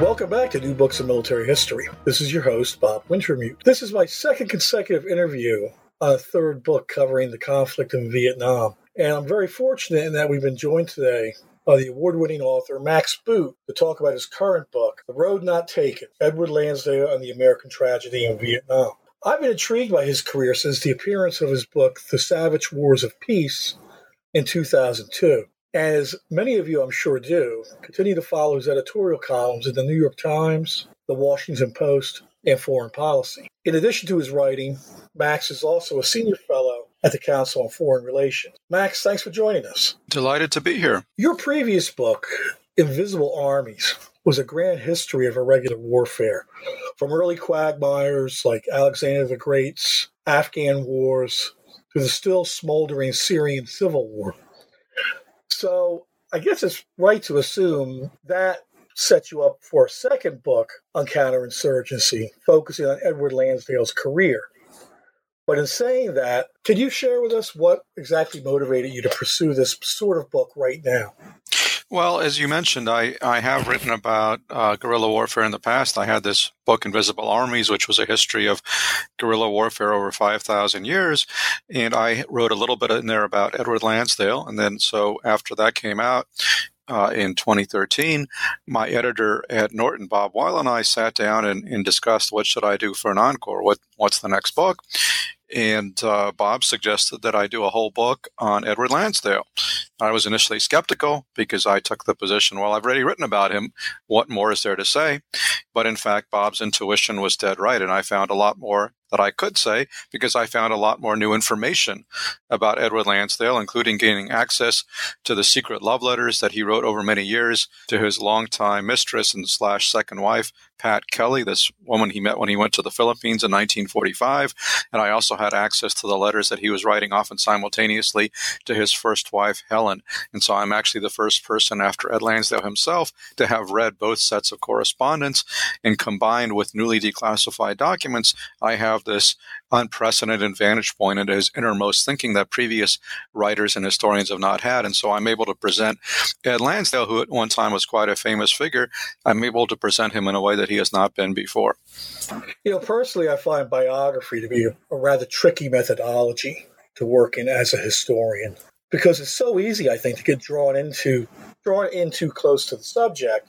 Welcome back to New Books in Military History. This is your host, Bob Wintermute. This is my second consecutive interview on a third book covering the conflict in Vietnam. And I'm very fortunate in that we've been joined today by the award winning author Max Boot to talk about his current book, The Road Not Taken Edward Lansdale and the American Tragedy in Vietnam. I've been intrigued by his career since the appearance of his book, The Savage Wars of Peace, in 2002. As many of you, I'm sure, do, continue to follow his editorial columns in the New York Times, the Washington Post, and Foreign Policy. In addition to his writing, Max is also a senior fellow at the Council on Foreign Relations. Max, thanks for joining us. Delighted to be here. Your previous book, Invisible Armies, was a grand history of irregular warfare, from early quagmires like Alexander the Great's Afghan wars to the still smoldering Syrian civil war. So I guess it's right to assume that set you up for a second book on counterinsurgency, focusing on Edward Lansdale's career. But in saying that, can you share with us what exactly motivated you to pursue this sort of book right now? Well, as you mentioned, I, I have written about uh, guerrilla warfare in the past. I had this book, Invisible Armies, which was a history of guerrilla warfare over 5,000 years. And I wrote a little bit in there about Edward Lansdale. And then, so after that came out, uh, in 2013, my editor at Norton, Bob Weil, and I sat down and, and discussed what should I do for an encore. What what's the next book? And uh, Bob suggested that I do a whole book on Edward Lansdale. I was initially skeptical because I took the position, well, I've already written about him. What more is there to say? But in fact, Bob's intuition was dead right, and I found a lot more I could say because I found a lot more new information about Edward Lansdale, including gaining access to the secret love letters that he wrote over many years to his longtime mistress and slash second wife, Pat Kelly, this woman he met when he went to the Philippines in 1945. And I also had access to the letters that he was writing often simultaneously to his first wife, Helen. And so I'm actually the first person after Ed Lansdale himself to have read both sets of correspondence. And combined with newly declassified documents, I have this unprecedented vantage point into his innermost thinking that previous writers and historians have not had. And so I'm able to present Ed Lansdale, who at one time was quite a famous figure, I'm able to present him in a way that he has not been before. You know, personally, I find biography to be a rather tricky methodology to work in as a historian because it's so easy, I think, to get drawn into drawn in too close to the subject,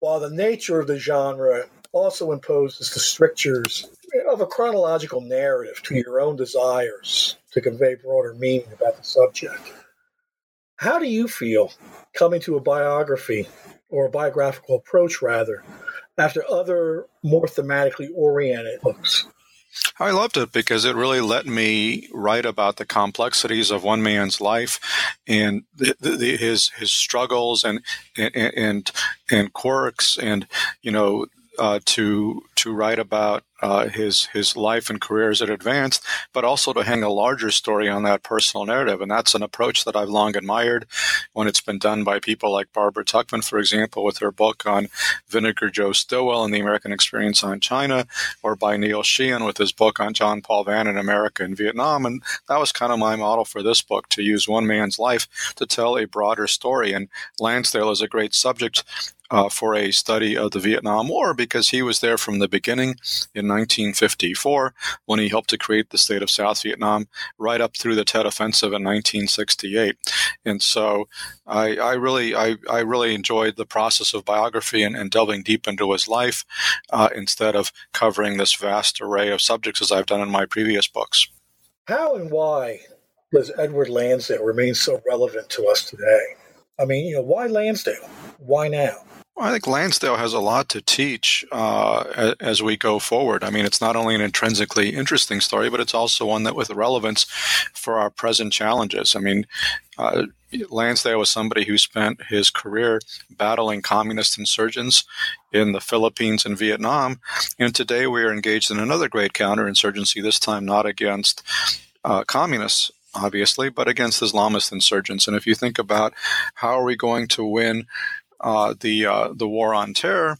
while the nature of the genre also imposes the strictures of a chronological narrative to your own desires to convey broader meaning about the subject. How do you feel coming to a biography or a biographical approach, rather, after other more thematically oriented books? I loved it because it really let me write about the complexities of one man's life and the, the, his his struggles and and and, and quirks and you know uh, to to write about uh, his his life and career as it advanced, but also to hang a larger story on that personal narrative. And that's an approach that I've long admired when it's been done by people like Barbara Tuchman, for example, with her book on Vinegar Joe Stilwell and the American Experience on China, or by Neil Sheehan with his book on John Paul Vann in America and Vietnam. And that was kind of my model for this book to use one man's life to tell a broader story. And Lansdale is a great subject uh, for a study of the Vietnam War because he was there from the beginning in 1954 when he helped to create the state of South Vietnam right up through the Tet Offensive in 1968. And so I, I really I, I, really enjoyed the process of biography and, and delving deep into his life uh, instead of covering this vast array of subjects as I've done in my previous books. How and why does Edward Lansdale remain so relevant to us today? I mean, you know, why Lansdale? Why now? I think Lansdale has a lot to teach uh, as we go forward. I mean, it's not only an intrinsically interesting story, but it's also one that with relevance for our present challenges. I mean, uh, Lansdale was somebody who spent his career battling communist insurgents in the Philippines and Vietnam, and today we are engaged in another great counterinsurgency. This time, not against uh, communists, obviously, but against Islamist insurgents. And if you think about how are we going to win the uh, the war on terror,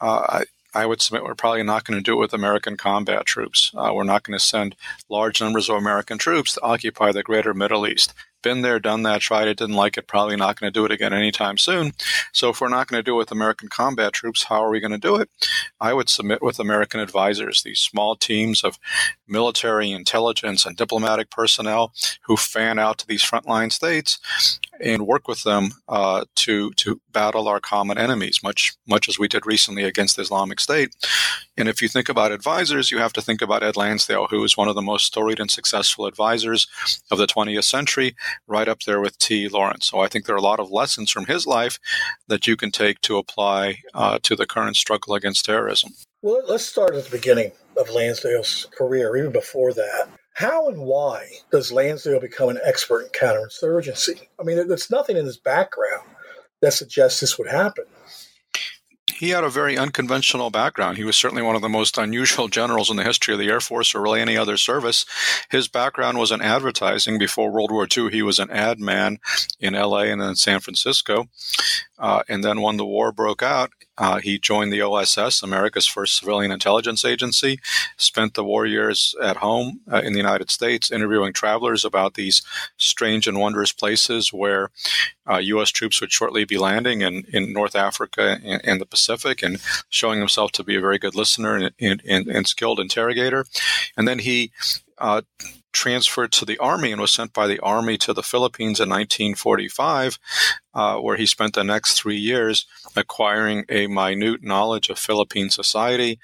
uh, I, I would submit we're probably not going to do it with American combat troops. Uh, we're not going to send large numbers of American troops to occupy the greater Middle East been there, done that, tried it, didn't like it, probably not going to do it again anytime soon. So if we're not going to do it with American combat troops, how are we going to do it? I would submit with American advisors, these small teams of military intelligence and diplomatic personnel who fan out to these frontline states and work with them uh, to to battle our common enemies, much much as we did recently against the Islamic State. And if you think about advisors, you have to think about Ed Lansdale, who is one of the most storied and successful advisors of the 20th century, right up there with T. Lawrence. So I think there are a lot of lessons from his life that you can take to apply uh, to the current struggle against terrorism. Well, let's start at the beginning of Lansdale's career, even before that. How and why does Lansdale become an expert in counterinsurgency? I mean, there's nothing in his background that suggests this would happen he had a very unconventional background. He was certainly one of the most unusual generals in the history of the Air Force or really any other service. His background was in advertising. Before World War II, he was an ad man in LA and then San Francisco. Uh, and then when the war broke out, uh, he joined the OSS, America's first civilian intelligence agency, spent the war years at home uh, in the United States interviewing travelers about these strange and wondrous places where uh, U.S. troops would shortly be landing in, in North Africa and, and, the Pacific and showing himself to be a very good listener and, and, and skilled interrogator. And then he uh, transferred to the Army and was sent by the Army to the Philippines in 1945, uh, where he spent the next three years acquiring a minute knowledge of Philippine society.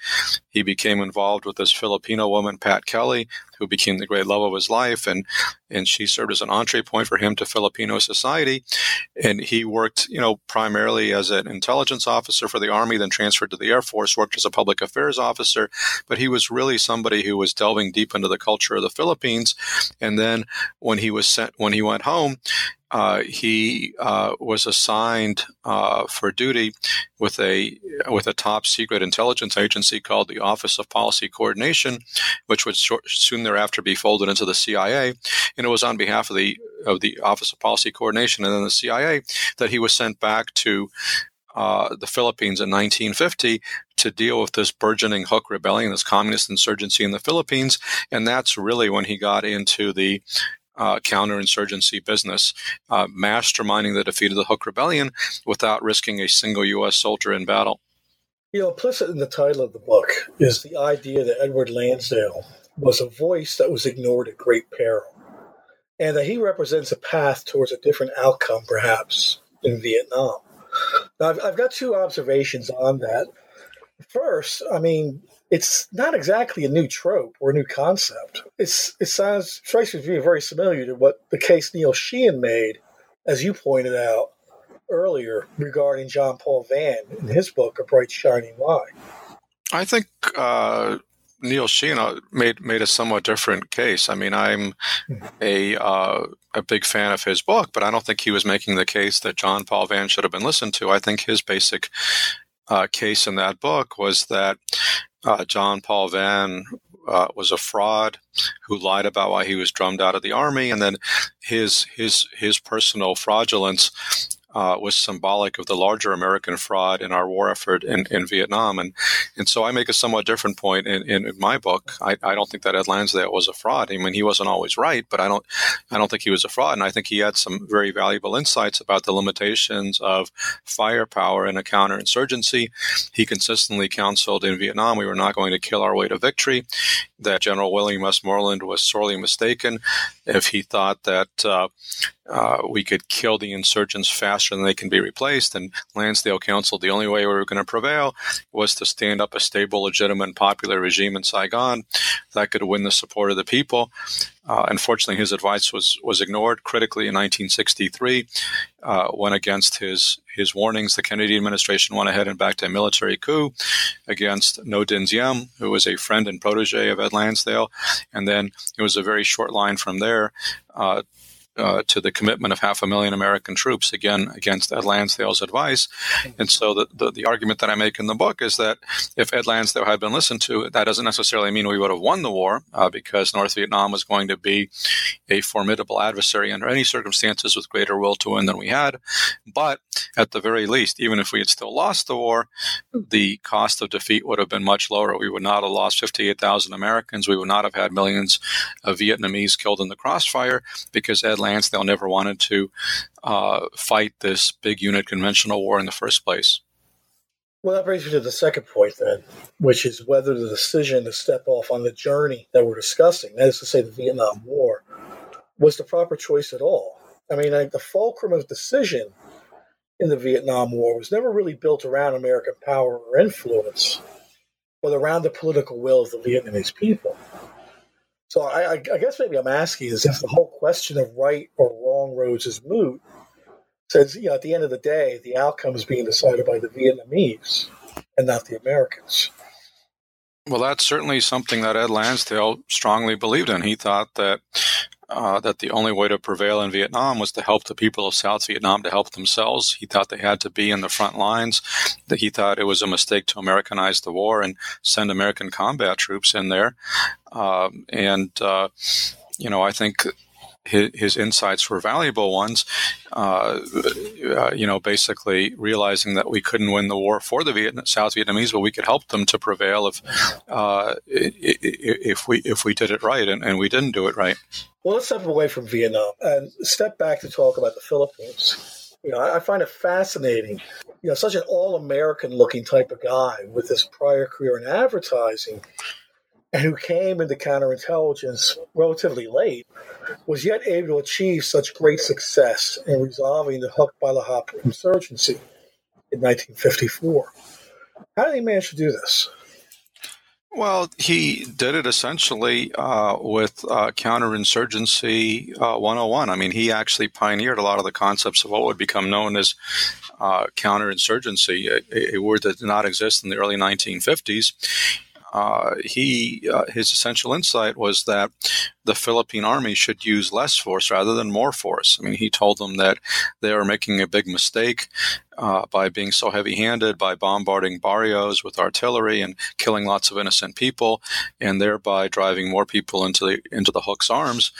He became involved with this Filipino woman, Pat Kelly, who became the great love of his life, and and she served as an entree point for him to Filipino society. And he worked, you know, primarily as an intelligence officer for the Army, then transferred to the Air Force, worked as a public affairs officer. But he was really somebody who was delving deep into the culture of the Philippines. And then when he was sent, when he went home, uh, he uh, was assigned uh, for duty with a with a top secret intelligence agency called the Office of Policy Coordination, which would short, soon thereafter be folded into the CIA. And it was on behalf of the of the Office of Policy Coordination and then the CIA that he was sent back to uh, the Philippines in 1950 to deal with this burgeoning Huk rebellion, this communist insurgency in the Philippines. And that's really when he got into the uh, counterinsurgency business, uh, masterminding the defeat of the Huk Rebellion without risking a single U.S. soldier in battle. You know, implicit in the title of the book is the idea that Edward Lansdale was a voice that was ignored at great peril, and that he represents a path towards a different outcome, perhaps, in Vietnam. Now, I've, I've got two observations on that. First, I mean, it's not exactly a new trope or a new concept. It's it sounds to be very familiar to what the case Neil Sheehan made, as you pointed out earlier regarding John Paul Vann in his book A Bright Shining Lie. I think uh, Neil Sheehan uh, made made a somewhat different case. I mean, I'm a uh, a big fan of his book, but I don't think he was making the case that John Paul Vann should have been listened to. I think his basic uh, case in that book was that uh, John Paul Vann uh, was a fraud who lied about why he was drummed out of the army, and then his his his personal fraudulence uh, was symbolic of the larger American fraud in our war effort in, in Vietnam. And, and so I make a somewhat different point in, in, in my book. I, I don't think that Ed Lansdale was a fraud. I mean, he wasn't always right, but I don't, I don't think he was a fraud. And I think he had some very valuable insights about the limitations of firepower in a counterinsurgency. He consistently counseled in Vietnam we were not going to kill our way to victory, that General William Westmoreland was sorely mistaken if he thought that uh, uh, we could kill the insurgents faster faster than they can be replaced. And Lansdale counseled the only way we were going to prevail was to stand up a stable, legitimate, popular regime in Saigon that could win the support of the people. Uh, unfortunately, his advice was was ignored critically in 1963. Uh, went against his his warnings. The Kennedy administration went ahead and backed a military coup against Ngo Dinh Diem, who was a friend and protege of Ed Lansdale, and then it was a very short line from there. Uh, uh, to the commitment of half a million American troops, again, against Ed Lansdale's advice. And so the, the, the, argument that I make in the book is that if Ed Lansdale had been listened to, that doesn't necessarily mean we would have won the war uh, because North Vietnam was going to be a formidable adversary under any circumstances with greater will to win than we had. But at the very least, even if we had still lost the war, the cost of defeat would have been much lower. We would not have lost 58,000 Americans. We would not have had millions of Vietnamese killed in the crossfire because Ed never wanted to uh, fight this big unit conventional war in the first place. Well, that brings me to the second point then, which is whether the decision to step off on the journey that we're discussing, that is to say, the Vietnam War, was the proper choice at all. I mean, like, the fulcrum of decision in the Vietnam War was never really built around American power or influence, but around the political will of the Vietnamese people. So I, I, guess maybe I'm asking is if the whole question of right or wrong roads is moot, says you know at the end of the day the outcome is being decided by the Vietnamese and not the Americans. Well, that's certainly something that Ed Lansdale strongly believed in. He thought that uh, that the only way to prevail in Vietnam was to help the people of South Vietnam to help themselves. He thought they had to be in the front lines. That he thought it was a mistake to Americanize the war and send American combat troops in there. Uh, and you know, I think his, his, insights were valuable ones. Uh, uh, you know, basically realizing that we couldn't win the war for the Vietnam, South Vietnamese, but we could help them to prevail if uh, if we if we did it right, and, and we didn't do it right. Well, let's step away from Vietnam and step back to talk about the Philippines. You know, I find it fascinating. You know, such an all-American looking type of guy with this prior career in advertising, and who came into counterintelligence relatively late, was yet able to achieve such great success in resolving the Hukbalahap insurgency in 1954. How did he manage to do this? Well, he did it essentially uh, with uh, counterinsurgency uh, 101. I mean, he actually pioneered a lot of the concepts of what would become known as uh, counterinsurgency, a, a, word that did not exist in the early 1950s. Uh, he uh, his essential insight was that the Philippine army should use less force rather than more force. I mean, he told them that they were making a big mistake uh, by being so heavy handed, by bombarding barrios with artillery and killing lots of innocent people, and thereby driving more people into the, into the Huk's arms.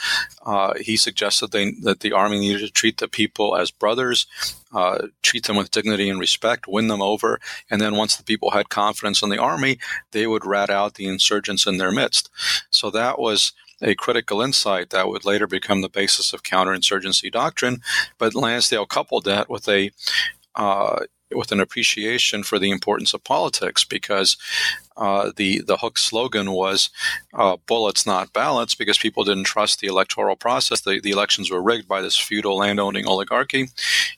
Uh, he suggested they, that the army needed to treat the people as brothers, uh, treat them with dignity and respect, win them over, and then once the people had confidence in the army, they would rat out the insurgents in their midst. So that was a critical insight that would later become the basis of counterinsurgency doctrine. But Lansdale coupled that with a uh, with an appreciation for the importance of politics because uh, the the Huk slogan was uh, "bullets, not ballots," because people didn't trust the electoral process. The, the elections were rigged by this feudal landowning oligarchy,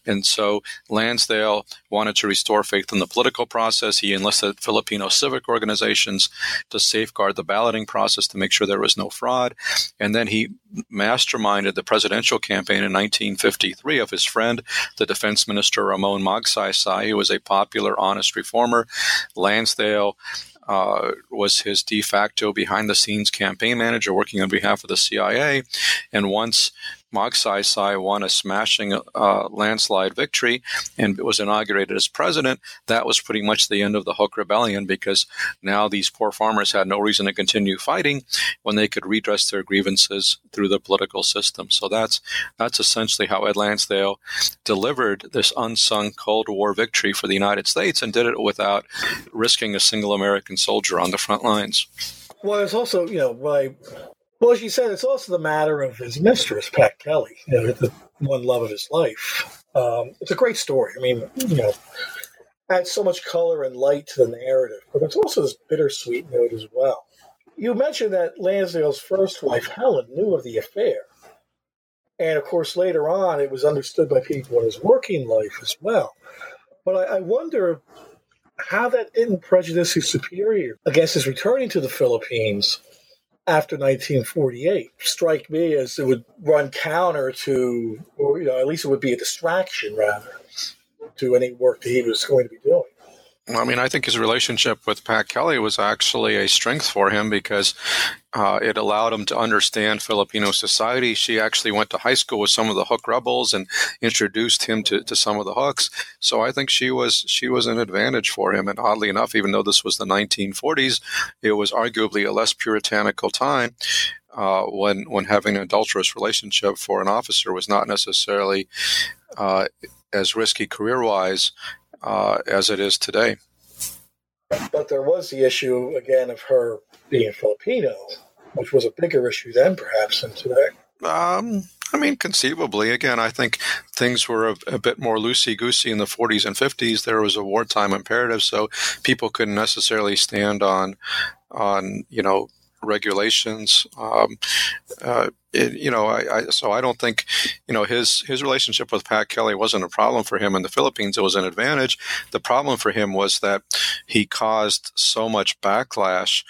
and so Lansdale wanted to restore faith in the political process. He enlisted Filipino civic organizations to safeguard the balloting process to make sure there was no fraud, and then he masterminded the presidential campaign in 1953 of his friend, the defense minister Ramon Magsaysay, who was a popular, honest reformer. Lansdale uh, was his de facto behind the scenes campaign manager working on behalf of the CIA. And once Magsaysay won a smashing uh, landslide victory and was inaugurated as president, that was pretty much the end of the Huk Rebellion because now these poor farmers had no reason to continue fighting when they could redress their grievances through the political system. So that's that's essentially how Ed Lansdale delivered this unsung Cold War victory for the United States and did it without risking a single American soldier on the front lines. Well, there's also, you know, by well, as you said, it's also the matter of his mistress, Pat Kelly, you know, the one love of his life. Um, it's a great story. I mean, you know, adds so much color and light to the narrative, but there's also this bittersweet note as well. You mentioned that Lansdale's first wife, Helen, knew of the affair. And of course, later on, it was understood by people in his working life as well. But I, I wonder how that didn't prejudice his superior against his returning to the Philippines after 1948 strike me as it would run counter to, or you know, at least it would be a distraction rather to any work that he was going to be doing. I mean, I think his relationship with Pat Kelly was actually a strength for him because uh, it allowed him to understand Filipino society. She actually went to high school with some of the Huk rebels and introduced him to, to some of the Huks. So I think she was she was an advantage for him. And oddly enough, even though this was the 1940s, it was arguably a less puritanical time. Uh, when when having an adulterous relationship for an officer was not necessarily uh, as risky career wise uh, as it is today. But there was the issue again of her being Filipino, which was a bigger issue then, perhaps, than today. Um, I mean, conceivably. Again, I think things were a, a bit more loosey goosey in the 40s and 50s. There was a wartime imperative, so people couldn't necessarily stand on on you know regulations. Um, uh, it, you know, I, I, so I don't think, you know, his his relationship with Pat Kelly wasn't a problem for him in the Philippines. It was an advantage. The problem for him was that he caused so much backlash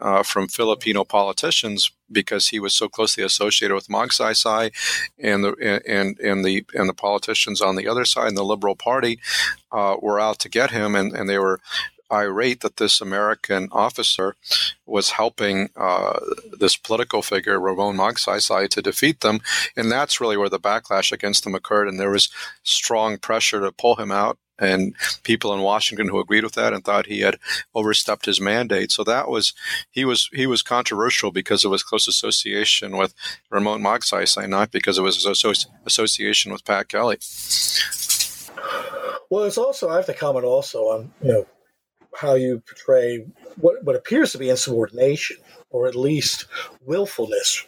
uh, from Filipino politicians because he was so closely associated with Magsaysay and the and and the and the politicians on the other side and the Liberal Party uh, were out to get him and, and they were irate that this American officer was helping uh, this political figure, Ramon Magsaysay, to defeat them. And that's really where the backlash against him occurred. And there was strong pressure to pull him out and people in Washington who agreed with that and thought he had overstepped his mandate. So that was he was he was controversial because of his close association with Ramon Magsaysay, not because of his association with Pat Kelly. Well, it's also I have to comment also on you know how you portray what, what appears to be insubordination or at least willfulness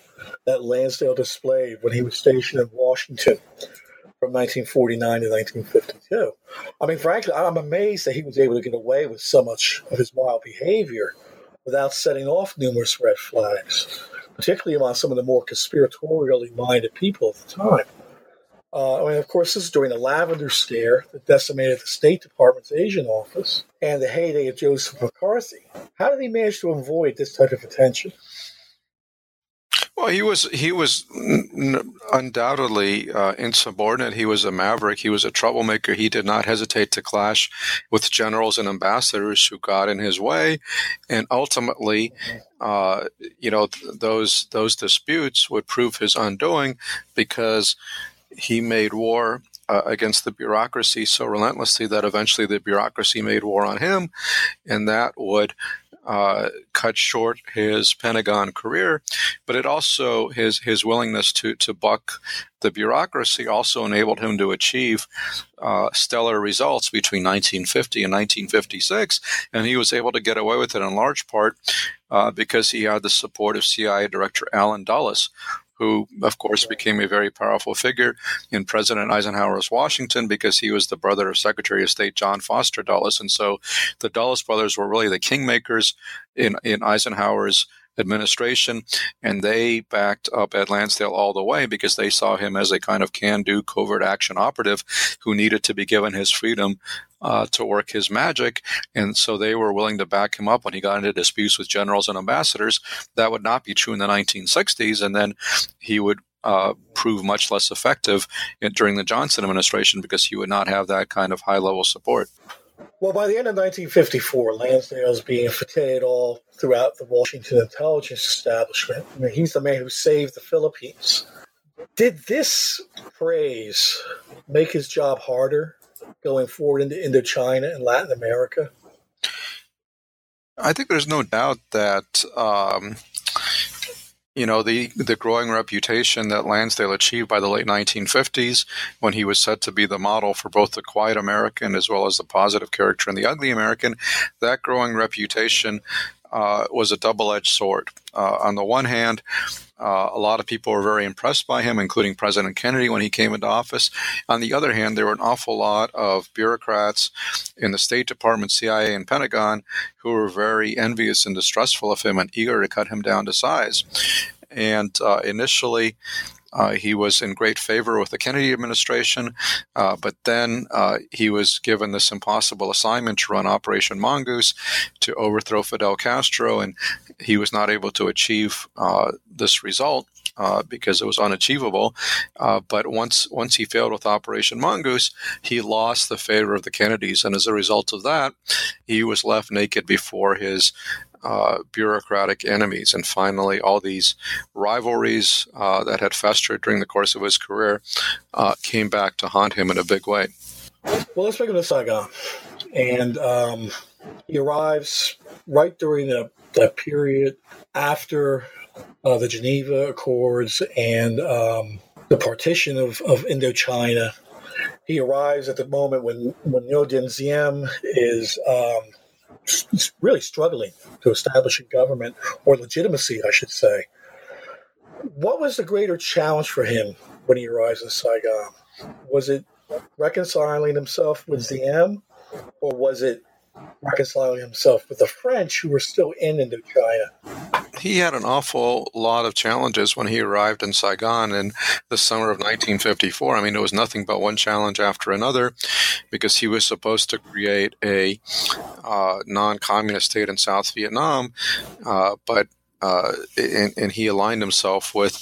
that Lansdale displayed when he was stationed in Washington from 1949 to 1952. I mean, frankly, I'm amazed that he was able to get away with so much of his wild behavior without setting off numerous red flags, particularly among some of the more conspiratorially minded people at the time. Uh, mean, of course, this is during the Lavender Scare that decimated the State Department's Asian office and the heyday of Joseph McCarthy. How did he manage to avoid this type of attention? Well, he was he was undoubtedly uh, insubordinate. He was a maverick. He was a troublemaker. He did not hesitate to clash with generals and ambassadors who got in his way, and ultimately, uh, you know, th- those those disputes would prove his undoing because he made war uh, against the bureaucracy so relentlessly that eventually the bureaucracy made war on him, and that would uh, cut short his Pentagon career. But it also his his willingness to to buck the bureaucracy also enabled him to achieve uh, stellar results between 1950 and 1956, and he was able to get away with it in large part uh, because he had the support of CIA Director Allen Dulles, who, of course, became a very powerful figure in President Eisenhower's Washington because he was the brother of Secretary of State John Foster Dulles. And so the Dulles brothers were really the kingmakers in, in Eisenhower's administration, and they backed up Ed Lansdale all the way because they saw him as a kind of can do covert action operative who needed to be given his freedom uh, to work his magic. And so they were willing to back him up when he got into disputes with generals and ambassadors. That would not be true in the 1960s. And then he would uh, prove much less effective in, during the Johnson administration because he would not have that kind of high level support. Well, by the end of 1954, Lansdale is being feted all throughout the Washington intelligence establishment. I mean, he's the man who saved the Philippines. Did this praise make his job harder going forward into Indochina and Latin America? I think there's no doubt that um, you know the the growing reputation that Lansdale achieved by the late 1950s, when he was said to be the model for both the quiet American as well as the positive character in the ugly American, that growing reputation uh, was a double-edged sword. Uh, on the one hand, uh, a lot of people were very impressed by him, including President Kennedy when he came into office. On the other hand, there were an awful lot of bureaucrats in the State Department, CIA, and Pentagon who were very envious and distrustful of him and eager to cut him down to size. And uh, initially, Uh, he was in great favor with the Kennedy administration, uh, but then uh, he was given this impossible assignment to run Operation Mongoose to overthrow Fidel Castro, and he was not able to achieve uh, this result. Uh, because it was unachievable. Uh, but once once he failed with Operation Mongoose, he lost the favor of the Kennedys, and as a result of that, he was left naked before his uh, bureaucratic enemies. And finally, all these rivalries uh, that had festered during the course of his career uh, came back to haunt him in a big way. Well, let's take him to Saigon. And um, he arrives right during the, the period after uh, the Geneva Accords and um, the partition of, of Indochina. He arrives at the moment when, when Ngo Dinh Diem is um, really struggling to establish a government or legitimacy, I should say. What was the greater challenge for him when he arrives in Saigon? Was it reconciling himself with Diem, or was it reconciling himself with the French who were still in Indochina. He had an awful lot of challenges when he arrived in Saigon in the summer of 1954. I mean, it was nothing but one challenge after another because he was supposed to create a uh, non communist state in South Vietnam, uh, but uh, and, and, he aligned himself with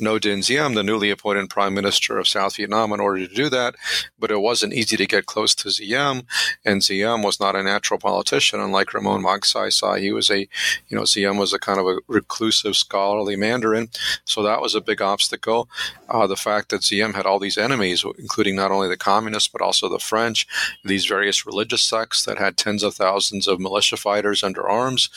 Ngo Dinh Diem, the newly appointed prime minister of South Vietnam, in order to do that. But it wasn't easy to get close to Diem, and Diem was not a natural politician. Unlike Ramon Magsaysay, he was a, you know, Diem was a kind of a reclusive, scholarly Mandarin, so that was a big obstacle. Uh, the fact that Diem had all these enemies, including not only the communists but also the French, these various religious sects that had tens of thousands of militia fighters under arms,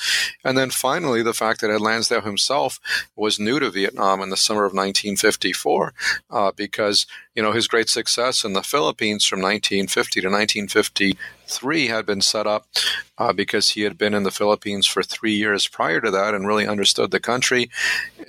and then finally the fact that it Lansdale himself was new to Vietnam in the summer of 1954 uh, because you know his great success in the Philippines from 1950 to 1953 had been set up uh, because he had been in the Philippines for three years prior to that and really understood the country.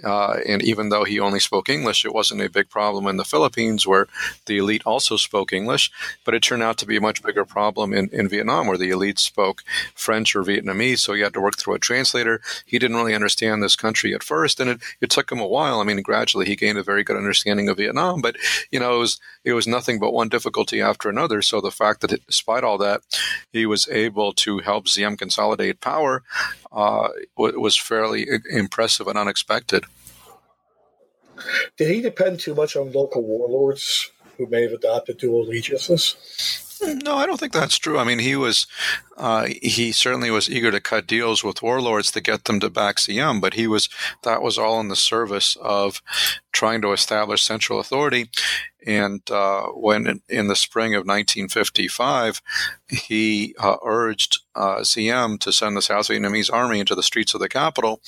Uh, and even though he only spoke English, it wasn't a big problem in the Philippines where the elite also spoke English. But it turned out to be a much bigger problem in, in Vietnam where the elite spoke French or Vietnamese. So he had to work through a translator. He didn't really understand this country at first, and it, it took him a while. I mean, gradually he gained a very good understanding of Vietnam. But you know, it was it was nothing but one difficulty after another. So the fact that, despite all that, he was able to help Diem consolidate power uh, was fairly impressive and unexpected. Did he depend too much on local warlords who may have adopted dual allegiances? No, I don't think that's true. I mean, he was, uh, he certainly was eager to cut deals with warlords to get them to back Diem, but he was, that was all in the service of trying to establish central authority. And uh, when in, the spring of 1955, he uh, urged uh, to send the South Vietnamese army into the streets of the capital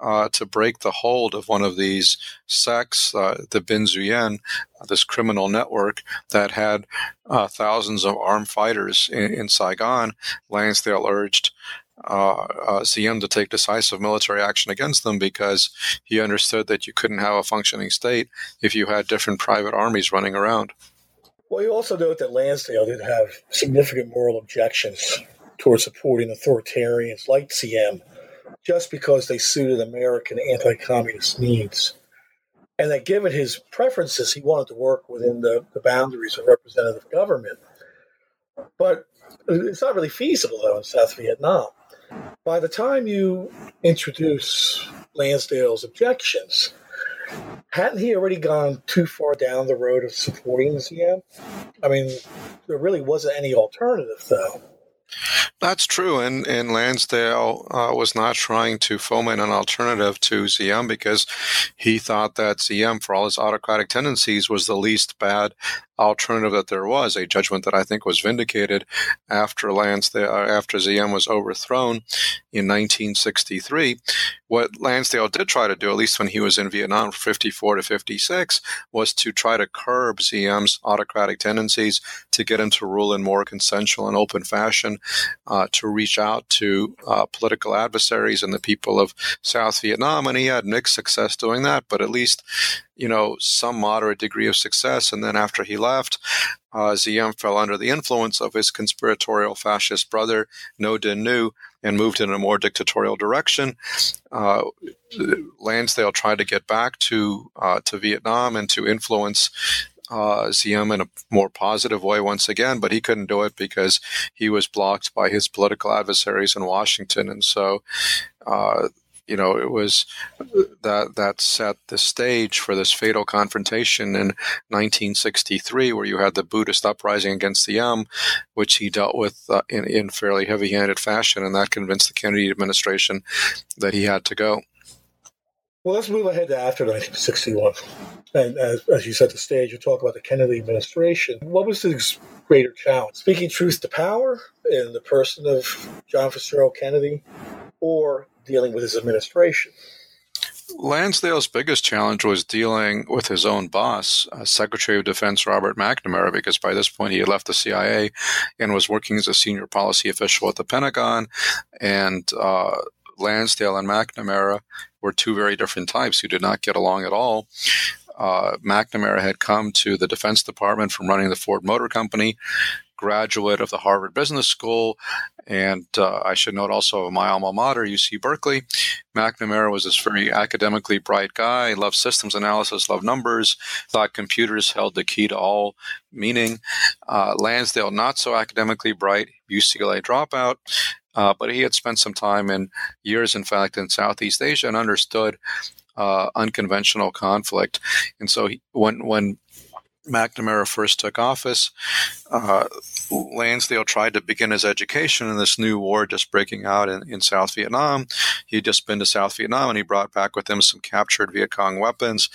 uh, to break the hold of one of these sects, uh, the Binh Xuyen, uh, this criminal network that had uh, thousands of armed fighters in, in Saigon. Lansdale urged uh, uh, Diem to take decisive military action against them because he understood that you couldn't have a functioning state if you had different private armies running around. Well, you also note that Lansdale did have significant moral objections towards supporting authoritarians like Diem just because they suited American anti communist needs. And that given his preferences, he wanted to work within the, the boundaries of representative government. But it's not really feasible, though, in South Vietnam. By the time you introduce Lansdale's objections, hadn't he already gone too far down the road of supporting Diem? I mean, there really wasn't any alternative, though. That's true, and, and Lansdale uh, was not trying to foment an alternative to Diem because he thought that Diem, for all his autocratic tendencies, was the least bad alternative that there was, a judgment that I think was vindicated after Lansdale, uh, after Diem was overthrown in 1963. What Lansdale did try to do, at least when he was in Vietnam from 54 to 56, was to try to curb Diem's autocratic tendencies to get him to rule in more consensual and open fashion, uh, to reach out to uh, political adversaries and the people of South Vietnam. And he had mixed success doing that, but at least you know, some moderate degree of success. And then after he left, uh, Diem fell under the influence of his conspiratorial fascist brother, Ngo Dinh Nhu, and moved in a more dictatorial direction. Uh, Lansdale tried to get back to uh, to Vietnam and to influence uh, Diem in a more positive way once again, but he couldn't do it because he was blocked by his political adversaries in Washington, and so. Uh, you know, it was that that set the stage for this fatal confrontation in 1963, where you had the Buddhist uprising against Diem, which he dealt with uh, in, in fairly heavy-handed fashion, and that convinced the Kennedy administration that he had to go. Well, let's move ahead to after 1961. And as, as you set the stage, you talk about the Kennedy administration. What was the greater challenge? Speaking truth to power in the person of John Fitzgerald Kennedy or dealing with his administration? Lansdale's biggest challenge was dealing with his own boss, uh, Secretary of Defense Robert McNamara, because by this point he had left the CIA and was working as a senior policy official at the Pentagon. And uh, Lansdale and McNamara were two very different types who did not get along at all. Uh, McNamara had come to the Defense Department from running the Ford Motor Company, graduate of the Harvard Business School, and uh, I should note also my alma mater, UC Berkeley. McNamara was this very academically bright guy, loved systems analysis, loved numbers, thought computers held the key to all meaning. Uh, Lansdale, not so academically bright, UCLA dropout, uh, but he had spent some time in years, in fact, in Southeast Asia and understood uh, unconventional conflict. And so he, when when McNamara first took office, uh, Lansdale tried to begin his education in this new war just breaking out in, in South Vietnam. He'd just been to South Vietnam and he brought back with him some captured Viet Cong weapons,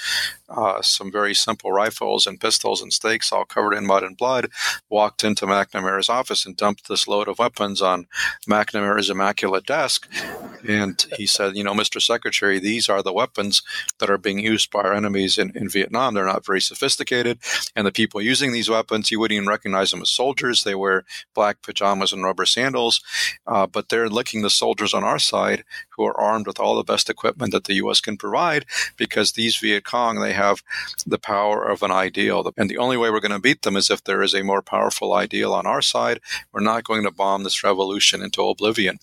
uh, some very simple rifles and pistols and stakes all covered in mud and blood. Walked into McNamara's office and dumped this load of weapons on McNamara's immaculate desk. And he said, You know, Mr. Secretary, these are the weapons that are being used by our enemies in, in Vietnam. They're not very sophisticated. And the people using these weapons, you wouldn't even recognize them as soldiers. They wear black pajamas and rubber sandals, uh, but they're licking the soldiers on our side who are armed with all the best equipment that the U.S. can provide because these Viet Cong, they have the power of an ideal. And the only way we're going to beat them is if there is a more powerful ideal on our side. We're not going to bomb this revolution into oblivion.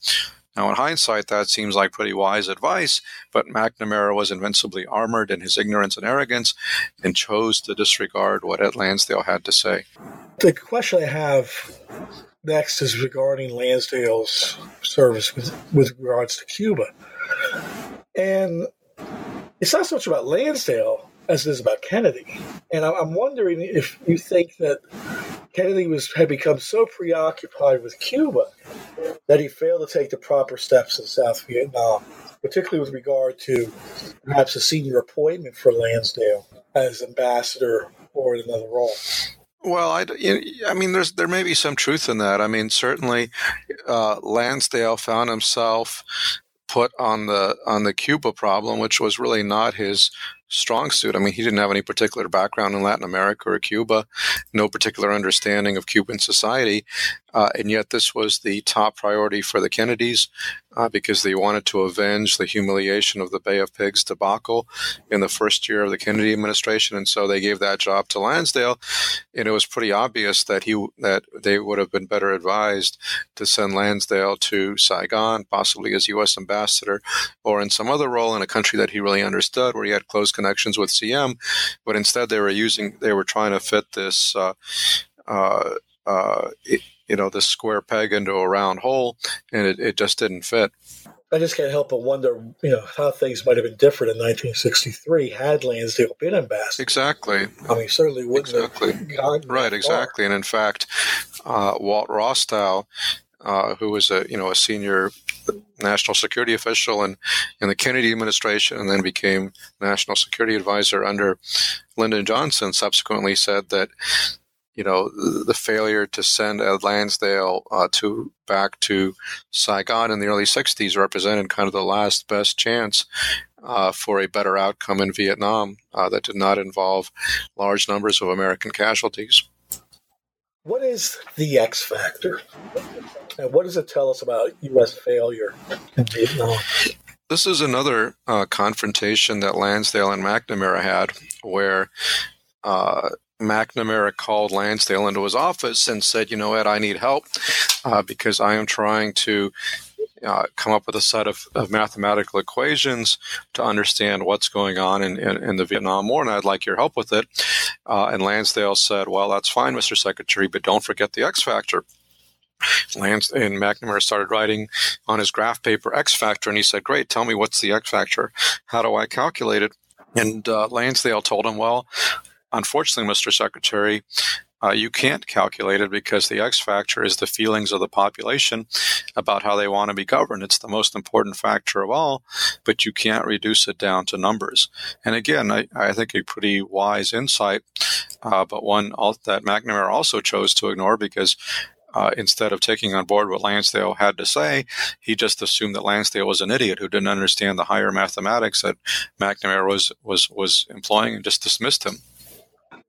Now, in hindsight, that seems like pretty wise advice, but McNamara was invincibly armored in his ignorance and arrogance and chose to disregard what Ed Lansdale had to say. The question I have next is regarding Lansdale's service with, with regards to Cuba. And it's not so much about Lansdale as it is about Kennedy. And I'm wondering if you think that Kennedy was had become so preoccupied with Cuba that he failed to take the proper steps in South Vietnam, particularly with regard to perhaps a senior appointment for Lansdale as ambassador or in another role. Well, I, I mean, there's there may be some truth in that. I mean, certainly, uh, Lansdale found himself put on the on the Cuba problem, which was really not his strong suit. I mean, he didn't have any particular background in Latin America or Cuba, no particular understanding of Cuban society, uh, and yet this was the top priority for the Kennedys uh, because they wanted to avenge the humiliation of the Bay of Pigs debacle in the first year of the Kennedy administration, and so they gave that job to Lansdale, and it was pretty obvious that he that they would have been better advised to send Lansdale to Saigon, possibly as U.S. ambassador, or in some other role in a country that he really understood, where he had close connections with Diem, but instead they were using they were trying to fit this. Uh, uh, uh, you know, this square peg into a round hole, and it, it just didn't fit. I just can't help but wonder, you know, how things might have been different in 1963 had Lansdale been ambassador. Exactly. I mean, certainly wouldn't exactly. right. Exactly. And in fact, uh, Walt Rostow, uh, who was a you know a senior national security official in, in the Kennedy administration and then became national security advisor under Lyndon Johnson, subsequently said that you know the failure to send Ed Lansdale uh, to back to Saigon in the early '60s represented kind of the last best chance uh, for a better outcome in Vietnam uh, that did not involve large numbers of American casualties. What is the X factor? And what does it tell us about U.S. failure in Vietnam? This is another uh, confrontation that Lansdale and McNamara had, where uh, McNamara called Lansdale into his office and said, "You know, Ed, I need help uh, because I am trying to uh, come up with a set of, of, mathematical equations to understand what's going on in, in, in, the Vietnam War, and I'd like your help with it. Uh, and Lansdale said, Well, that's fine, Mr. Secretary, but don't forget the X factor. Lance and McNamara started writing on his graph paper X factor, and he said, "Great, tell me what's the X factor? How do I calculate it?" And uh, Lansdale told him, "Well, unfortunately, Mr. Secretary, uh, you can't calculate it because the X factor is the feelings of the population about how they want to be governed. It's the most important factor of all, but you can't reduce it down to numbers. And again, I, I think a pretty wise insight, uh, but one that McNamara also chose to ignore because uh, instead of taking on board what Lansdale had to say, he just assumed that Lansdale was an idiot who didn't understand the higher mathematics that McNamara was was was employing and just dismissed him.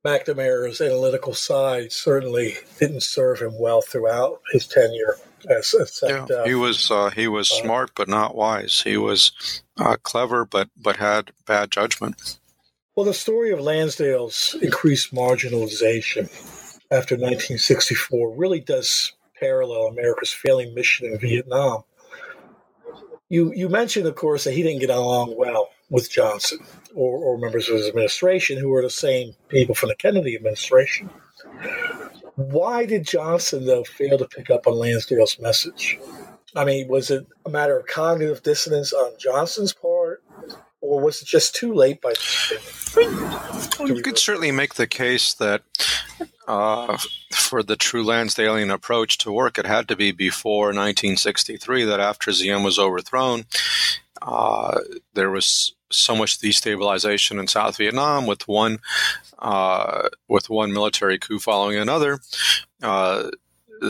McNamara's analytical side certainly didn't serve him well throughout his tenure. As, as yeah, uh, he was uh, he was uh, smart but not wise. He was uh, clever but but had bad judgment. Well, the story of Lansdale's increased marginalization after 1964 really does parallel America's failing mission in Vietnam. You you mentioned, of course, that he didn't get along well with Johnson or, or members of his administration who were the same people from the Kennedy administration. Why did Johnson, though, fail to pick up on Lansdale's message? I mean, was it a matter of cognitive dissonance on Johnson's part, or was it just too late by? Well, you could certainly make the case that uh, for the true Lansdalean approach to work, it had to be before 1963. That after Diem was overthrown, uh, there was so much destabilization in South Vietnam with one uh, with one military coup following another. Uh,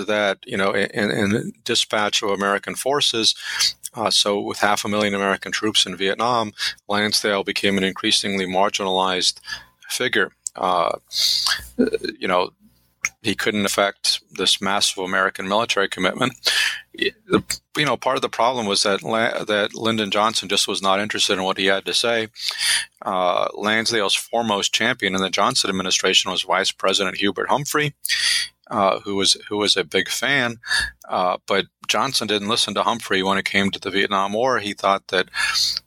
that you know, in, in dispatch of American forces, uh, so, with half a million American troops in Vietnam, Lansdale became an increasingly marginalized figure. Uh, you know, he couldn't affect this massive American military commitment. You know, part of the problem was that that Lyndon Johnson just was not interested in what he had to say. Uh, Lansdale's foremost champion in the Johnson administration was Vice President Hubert Humphrey, uh, who was who was a big fan. Uh, but Johnson didn't listen to Humphrey when it came to the Vietnam War. He thought that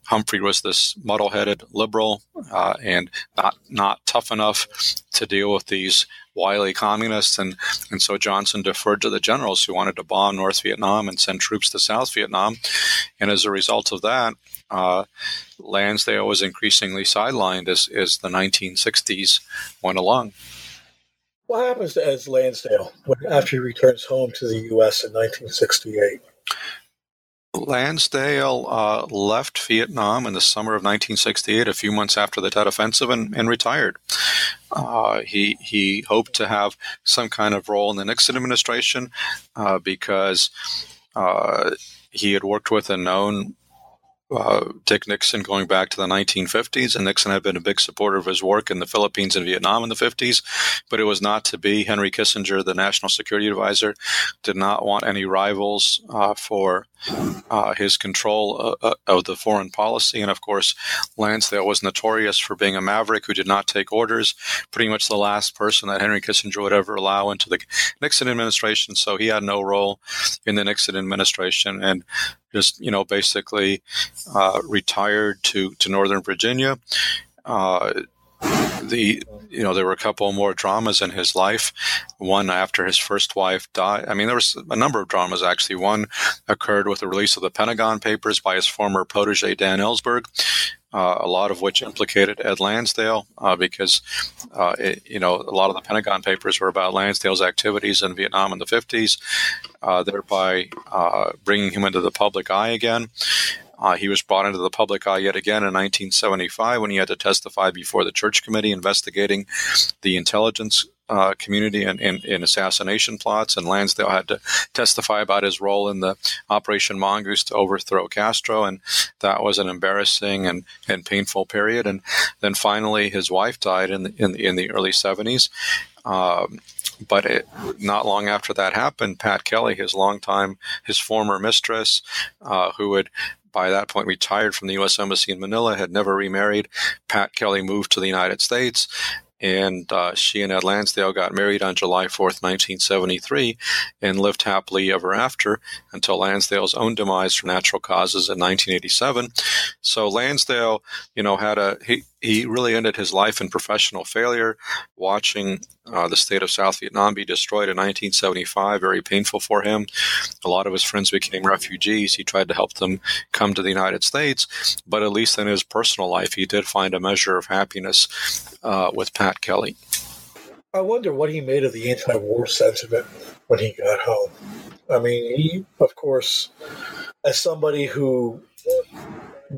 Humphrey was this muddle-headed liberal uh, and not not tough enough to deal with these wily communists, and and so Johnson deferred to the generals who wanted to bomb North Vietnam and send troops to South Vietnam, and as a result of that. Uh, Lansdale was increasingly sidelined as, as the 1960s went along. What happens to Ed Lansdale when, after he returns home to the U.S. in 1968? Lansdale uh, left Vietnam in the summer of 1968, a few months after the Tet Offensive, and, and retired. Uh, he he hoped to have some kind of role in the Nixon administration uh, because uh, he had worked with and known uh, Dick Nixon going back to the 1950s, and Nixon had been a big supporter of his work in the Philippines and Vietnam in the 50s, but it was not to be. Henry Kissinger, the national security advisor, did not want any rivals uh, for uh, his control uh, uh, of the foreign policy. And of course, Lansdale was notorious for being a maverick who did not take orders, pretty much the last person that Henry Kissinger would ever allow into the Nixon administration. So he had no role in the Nixon administration and just, you know, basically uh, retired to, to Northern Virginia. Uh, the you know there were a couple more dramas in his life. One after his first wife died. I mean, there was a number of dramas actually. One occurred with the release of the Pentagon Papers by his former protege Dan Ellsberg. Uh, a lot of which implicated Ed Lansdale, uh, because uh, it, you know a lot of the Pentagon Papers were about Lansdale's activities in Vietnam in the 50s, uh, thereby uh, bringing him into the public eye again. Uh, he was brought into the public eye yet again in 1975 when he had to testify before the Church Committee investigating the intelligence uh, community in, in, in, assassination plots, and Lansdale had to testify about his role in the Operation Mongoose to overthrow Castro, and that was an embarrassing and, and painful period. And then finally, his wife died in the, in the, in the early 70s. Um, but it, not long after that happened, Pat Kelly, his longtime, his former mistress, uh, who had by that point retired from the U.S. Embassy in Manila, had never remarried. Pat Kelly moved to the United States, and uh, she and Ed Lansdale got married on July 4th, 1973, and lived happily ever after until Lansdale's own demise from natural causes in 1987. So Lansdale, you know, had a he he really ended his life in professional failure, watching uh, the state of South Vietnam be destroyed in 1975. Very painful for him. A lot of his friends became refugees. He tried to help them come to the United States, but at least in his personal life, he did find a measure of happiness uh, with Pat Kelly. I wonder what he made of the anti-war sentiment when he got home. I mean, he, of course, as somebody who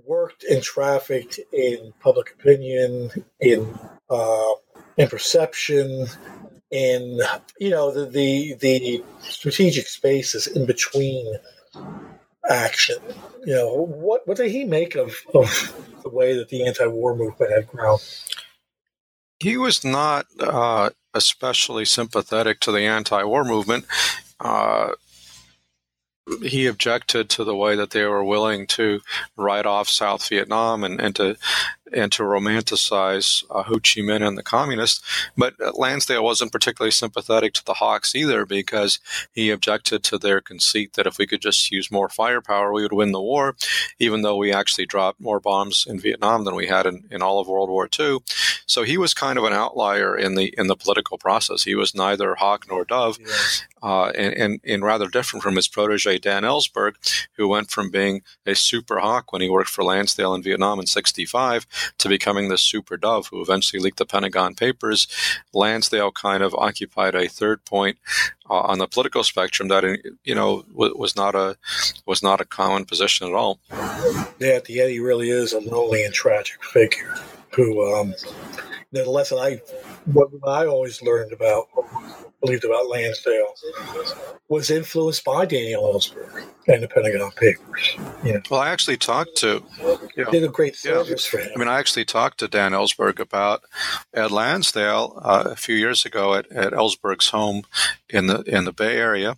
worked and trafficked in public opinion, in uh, in perception, in you know the, the the strategic spaces in between action. You know what what did he make of of the way that the anti-war movement had grown? He was not uh, especially sympathetic to the anti-war movement. Uh, he objected to the way that they were willing to write off South Vietnam and, and to and to romanticize uh, Ho Chi Minh and the communists. But Lansdale wasn't particularly sympathetic to the Hawks either because he objected to their conceit that if we could just use more firepower, we would win the war, even though we actually dropped more bombs in Vietnam than we had in, in all of World War II. So he was kind of an outlier in the in the political process. He was neither hawk nor dove, uh, and, and, and rather different from his protege Dan Ellsberg, who went from being a super hawk when he worked for Lansdale in Vietnam in '65 to becoming the super dove who eventually leaked the Pentagon Papers. Lansdale kind of occupied a third point uh, on the political spectrum that you know was not a was not a common position at all. Yeah, at the end, he really is a lonely and tragic figure who. Um, the lesson I what I always learned about believed about Lansdale was influenced by Daniel Ellsberg and the Pentagon Papers. You know. Well, I actually talked to you know, did a great service yeah. for him. I mean, I actually talked to Dan Ellsberg about Ed Lansdale uh, a few years ago at, at Ellsberg's home in the in the Bay Area,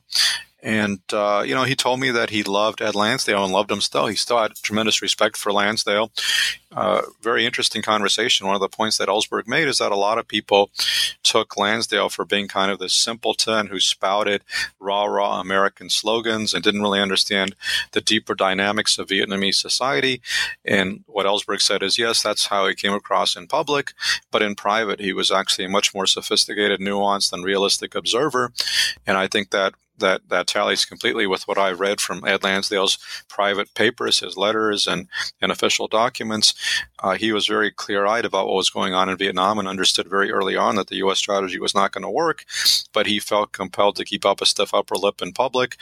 and, uh, you know, he told me that he loved Ed Lansdale and loved him still. He still had tremendous respect for Lansdale. Uh, very interesting conversation. One of the points that Ellsberg made is that a lot of people took Lansdale for being kind of this simpleton who spouted rah rah American slogans and didn't really understand the deeper dynamics of Vietnamese society. And what Ellsberg said is, yes, that's how he came across in public, but in private, he was actually a much more sophisticated, nuanced, and realistic observer. And I think that that that tallies completely with what I read from Ed Lansdale's private papers, his letters, and and official documents. Uh, he was very clear-eyed about what was going on in Vietnam and understood very early on that the U.S. strategy was not going to work. But he felt compelled to keep up a stiff upper lip in public,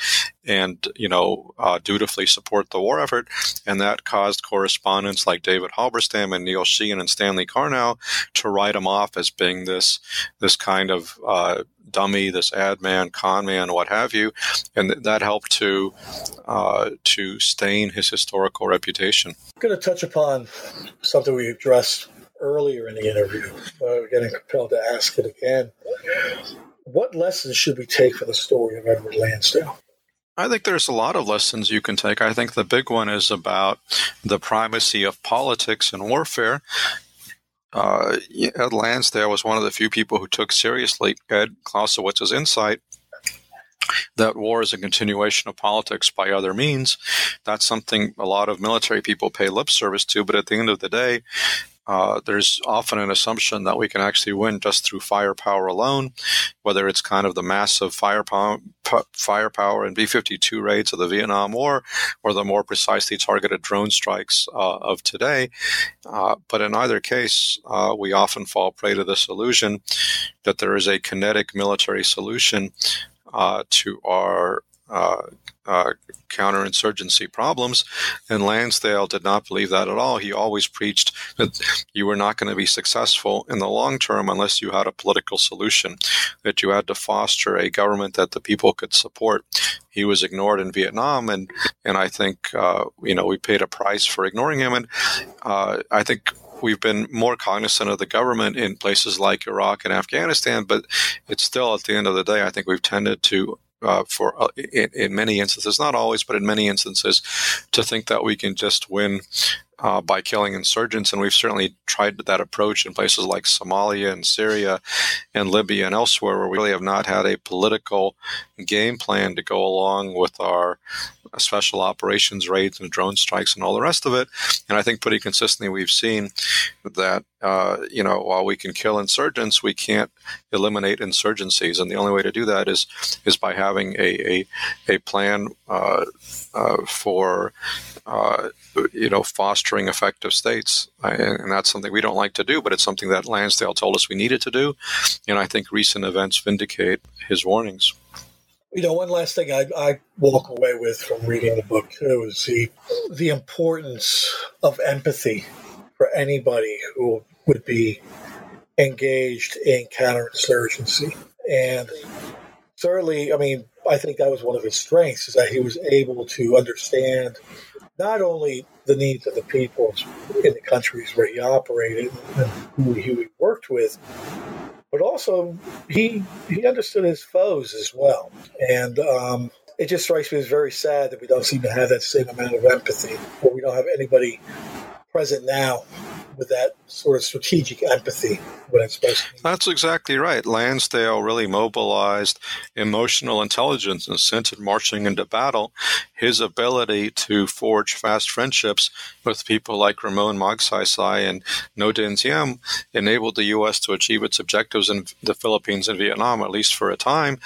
and you know uh, dutifully support the war effort, and that caused correspondents like David Halberstam and Neil Sheehan and Stanley Karnow to write him off as being this this kind of uh, dummy, this ad man, con man, what have you, and th- that helped to uh, to stain his historical reputation. I'm going to touch upon something we addressed earlier in the interview. Uh, getting compelled to ask it again. What lessons should we take from the story of Edward Lansdale? I think there's a lot of lessons you can take. I think the big one is about the primacy of politics and warfare uh, Ed Lansdale was one of the few people who took seriously Ed Clausewitz's insight that war is a continuation of politics by other means. That's something a lot of military people pay lip service to, but at the end of the day, uh, there's often an assumption that we can actually win just through firepower alone, whether it's kind of the massive firepower, firepower and B-52 raids of the Vietnam War, or the more precisely targeted drone strikes uh, of today. Uh, but in either case, uh, we often fall prey to this illusion that there is a kinetic military solution uh, to our uh, uh, counterinsurgency problems. And Lansdale did not believe that at all. He always preached that you were not going to be successful in the long term unless you had a political solution, that you had to foster a government that the people could support. He was ignored in Vietnam, and and I think uh, you know we paid a price for ignoring him. And uh, I think we've been more cognizant of the government in places like Iraq and Afghanistan, but it's still at the end of the day, I think we've tended to uh, for uh, in, in, many instances, not always, but in many instances, to think that we can just win uh, by killing insurgents. And we've certainly tried that approach in places like Somalia and Syria and Libya and elsewhere, where we really have not had a political game plan to go along with our special operations raids and drone strikes and all the rest of it. And I think pretty consistently we've seen that, uh, you know, while we can kill insurgents, we can't eliminate insurgencies. And the only way to do that is is by having a, a, a plan uh, uh, for uh, you know, fostering effective states. And that's something we don't like to do, but it's something that Lansdale told us we needed to do. And I think recent events vindicate his warnings. You know, one last thing I, I walk away with from reading the book too is the the importance of empathy for anybody who would be engaged in counterinsurgency. And certainly, I mean, I think that was one of his strengths is that he was able to understand not only the needs of the people in the countries where he operated and who he worked with, but also he he understood his foes as well. And um, it just strikes me as very sad that we don't seem to have that same amount of empathy, or we don't have anybody present now with that sort of strategic empathy when it's supposed to. Be. That's exactly right. Lansdale really mobilized emotional intelligence and sent marching into battle. His ability to forge fast friendships with people like Ramon Magsaysay and Ngo Dinh enabled the U.S. to achieve its objectives in the Philippines and Vietnam, at least for a time.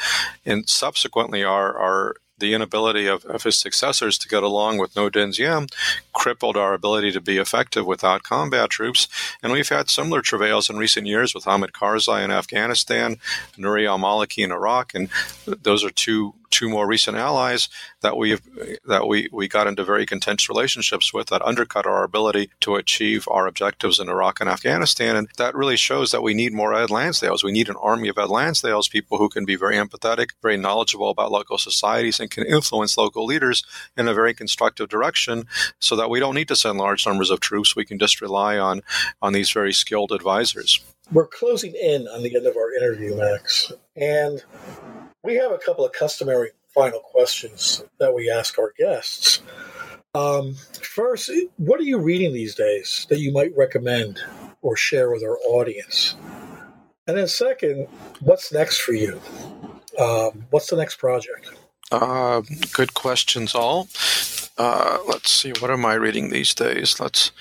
And subsequently, our, our the inability of, of his successors to get along with Ngo Dinh Diem crippled our ability to be effective without combat troops. And we've had similar travails in recent years with Hamid Karzai in Afghanistan, Nuri al-Maliki in Iraq, and those are two two more recent allies that we that we, we got into very contentious relationships with that undercut our ability to achieve our objectives in Iraq and Afghanistan. And that really shows that we need more Ed Lansdales. We need an army of Ed Lansdales, people who can be very empathetic, very knowledgeable about local societies, and can influence local leaders in a very constructive direction so that we don't need to send large numbers of troops. We can just rely on, on these very skilled advisors. We're closing in on the end of our interview, Max. And we have a couple of customary final questions that we ask our guests. Um, first, what are you reading these days that you might recommend or share with our audience? And then, second, what's next for you? Um, what's the next project? Uh, good questions, all. Uh, let's see. What am I reading these days? Let's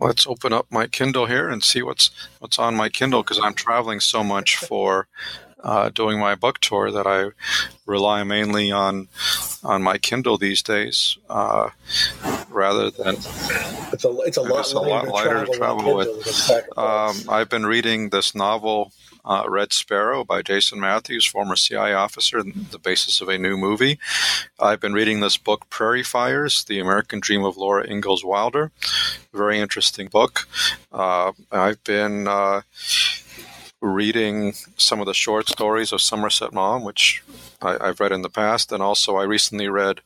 let's open up my Kindle here and see what's what's on my Kindle because I'm traveling so much for uh, doing my book tour that I rely mainly on on my Kindle these days, uh, rather than it's a it's a lot, a lot lighter to travel with. Um, I've been reading this novel. Uh, Red Sparrow by Jason Matthews, former CIA officer, the basis of a new movie. I've been reading this book, Prairie Fires The American Dream of Laura Ingalls Wilder. Very interesting book. Uh, I've been uh, reading some of the short stories of Somerset Maugham, which I, have read in the past, and also I recently read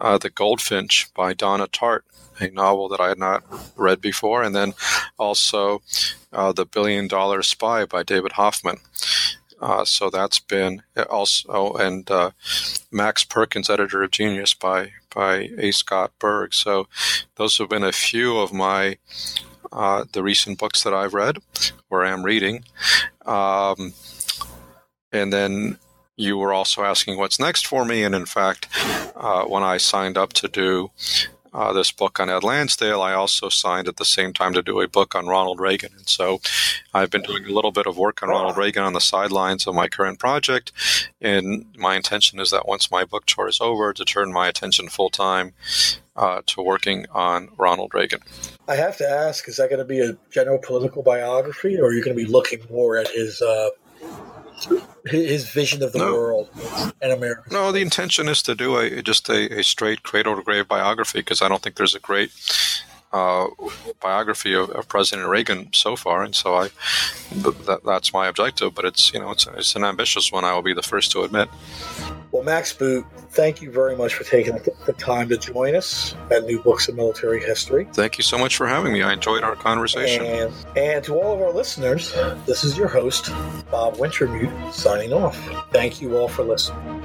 uh, The Goldfinch by Donna Tartt, a novel that I had not read before, and then also uh, The Billion Dollar Spy by David Hoffman. Uh, so that's been also, and uh, Max Perkins, editor of Genius by by A. Scott Berg. So those have been a few of my uh, the recent books that I've read or am reading. Um, and then you were also asking what's next for me. And in fact, uh, when I signed up to do uh, this book on Ed Lansdale, I also signed at the same time to do a book on Ronald Reagan. And so I've been doing a little bit of work on Ronald Reagan on the sidelines of my current project. And my intention is that once my book tour is over, to turn my attention full time uh, to working on Ronald Reagan. I have to ask: Is that going to be a general political biography, or are you going to be looking more at his uh, his vision of the no. world and America? No, the intention is to do a just a, a straight cradle to grave biography because I don't think there's a great uh, biography of, of, President Reagan so far, and so I that, that's my objective. But it's you know it's, it's an ambitious one. I will be the first to admit. Well, Max Boot, thank you very much for taking the time to join us at New Books in Military History. Thank you so much for having me. I enjoyed our conversation. And, and to all of our listeners, this is your host, Bob Wintermute, signing off. Thank you all for listening.